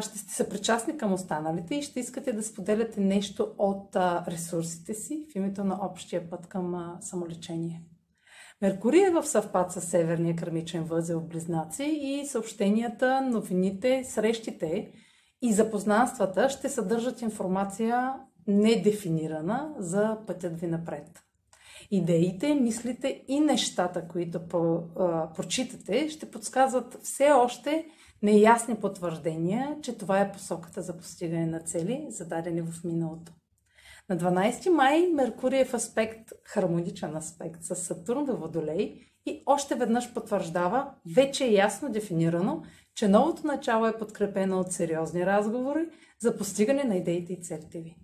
ще сте съпричастни към останалите и ще искате да споделяте нещо от ресурсите си в името на общия път към самолечение. Меркурий е в съвпад с Северния кърмичен възел в Близнаци и съобщенията, новините, срещите и запознанствата ще съдържат информация недефинирана за пътят ви напред. Идеите, мислите и нещата, които по, а, прочитате, ще подсказват все още неясни потвърждения, че това е посоката за постигане на цели, зададени в миналото. На 12 май Меркурий е в аспект, хармоничен аспект с Сатурн в Водолей и още веднъж потвърждава, вече ясно дефинирано, че новото начало е подкрепено от сериозни разговори за постигане на идеите и целите ви.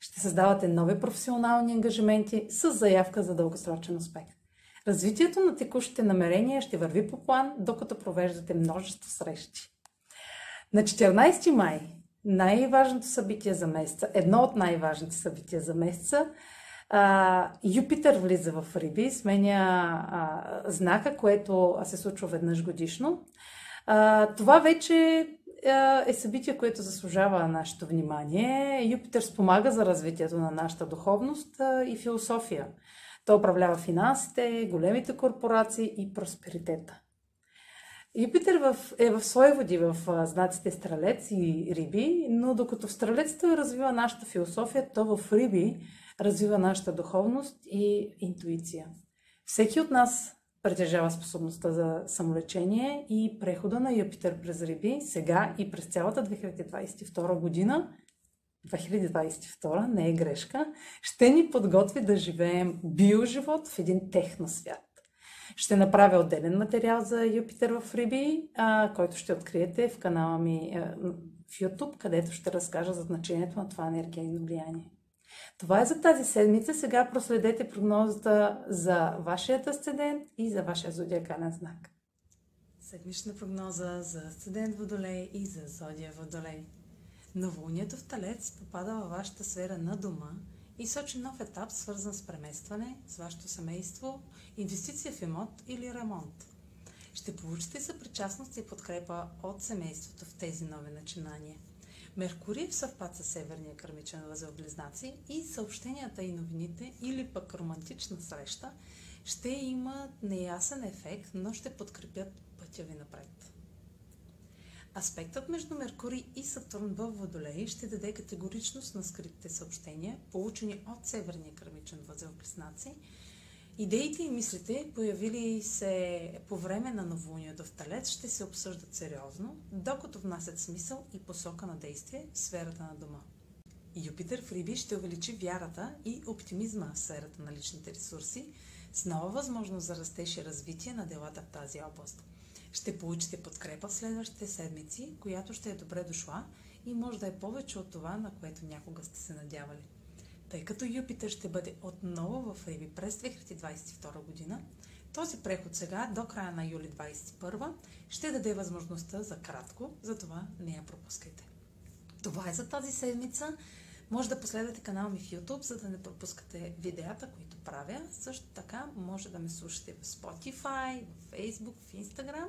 Ще създавате нови професионални ангажименти с заявка за дългосрочен успех. Развитието на текущите намерения ще върви по план, докато провеждате множество срещи. На 14 май най-важното събитие за месеца, едно от най-важните събития за месеца, а, Юпитер влиза в Риби, сменя знака, което се случва веднъж годишно. Това вече е събитие, което заслужава нашето внимание. Юпитер спомага за развитието на нашата духовност и философия. Той управлява финансите, големите корпорации и просперитета. Юпитер е в свои води в знаците Стрелец и Риби, но докато в Стрелец развива нашата философия, то в Риби развива нашата духовност и интуиция. Всеки от нас притежава способността за самолечение и прехода на Юпитер през Риби сега и през цялата 2022 година 2022 не е грешка, ще ни подготви да живеем биоживот в един техносвят. Ще направя отделен материал за Юпитер в Риби, който ще откриете в канала ми в YouTube, където ще разкажа за значението на това енергийно влияние. Това е за тази седмица. Сега проследете прогнозата за вашият асцендент и за вашия зодиакален знак. Седмична прогноза за асцендент Водолей и за зодия Водолей. Новолунието в Талец попада във вашата сфера на дома и сочи нов етап, свързан с преместване, с вашето семейство, инвестиция в имот или ремонт. Ще получите съпричастност и подкрепа от семейството в тези нови начинания. Меркурий в съвпад с Северния кърмичен възел Близнаци и съобщенията и новините или пък романтична среща ще имат неясен ефект, но ще подкрепят пътя ви напред. Аспектът между Меркурий и Сатурн в Водолей ще даде категоричност на скритите съобщения, получени от Северния кърмичен възел Близнаци. Идеите и мислите, появили се по време на новолунието в Талец, ще се обсъждат сериозно, докато внасят смисъл и посока на действие в сферата на дома. Юпитер в Риби ще увеличи вярата и оптимизма в сферата на личните ресурси, с нова възможност за растеж и развитие на делата в тази област – ще получите подкрепа в следващите седмици, която ще е добре дошла и може да е повече от това, на което някога сте се надявали. Тъй като Юпитер ще бъде отново в Риби през 2022 година, този преход сега до края на юли 2021 ще даде възможността за кратко, затова не я пропускайте. Това е за тази седмица. Може да последвате канал ми в YouTube, за да не пропускате видеята, които правя. Също така може да ме слушате в Spotify, в Facebook, в Instagram.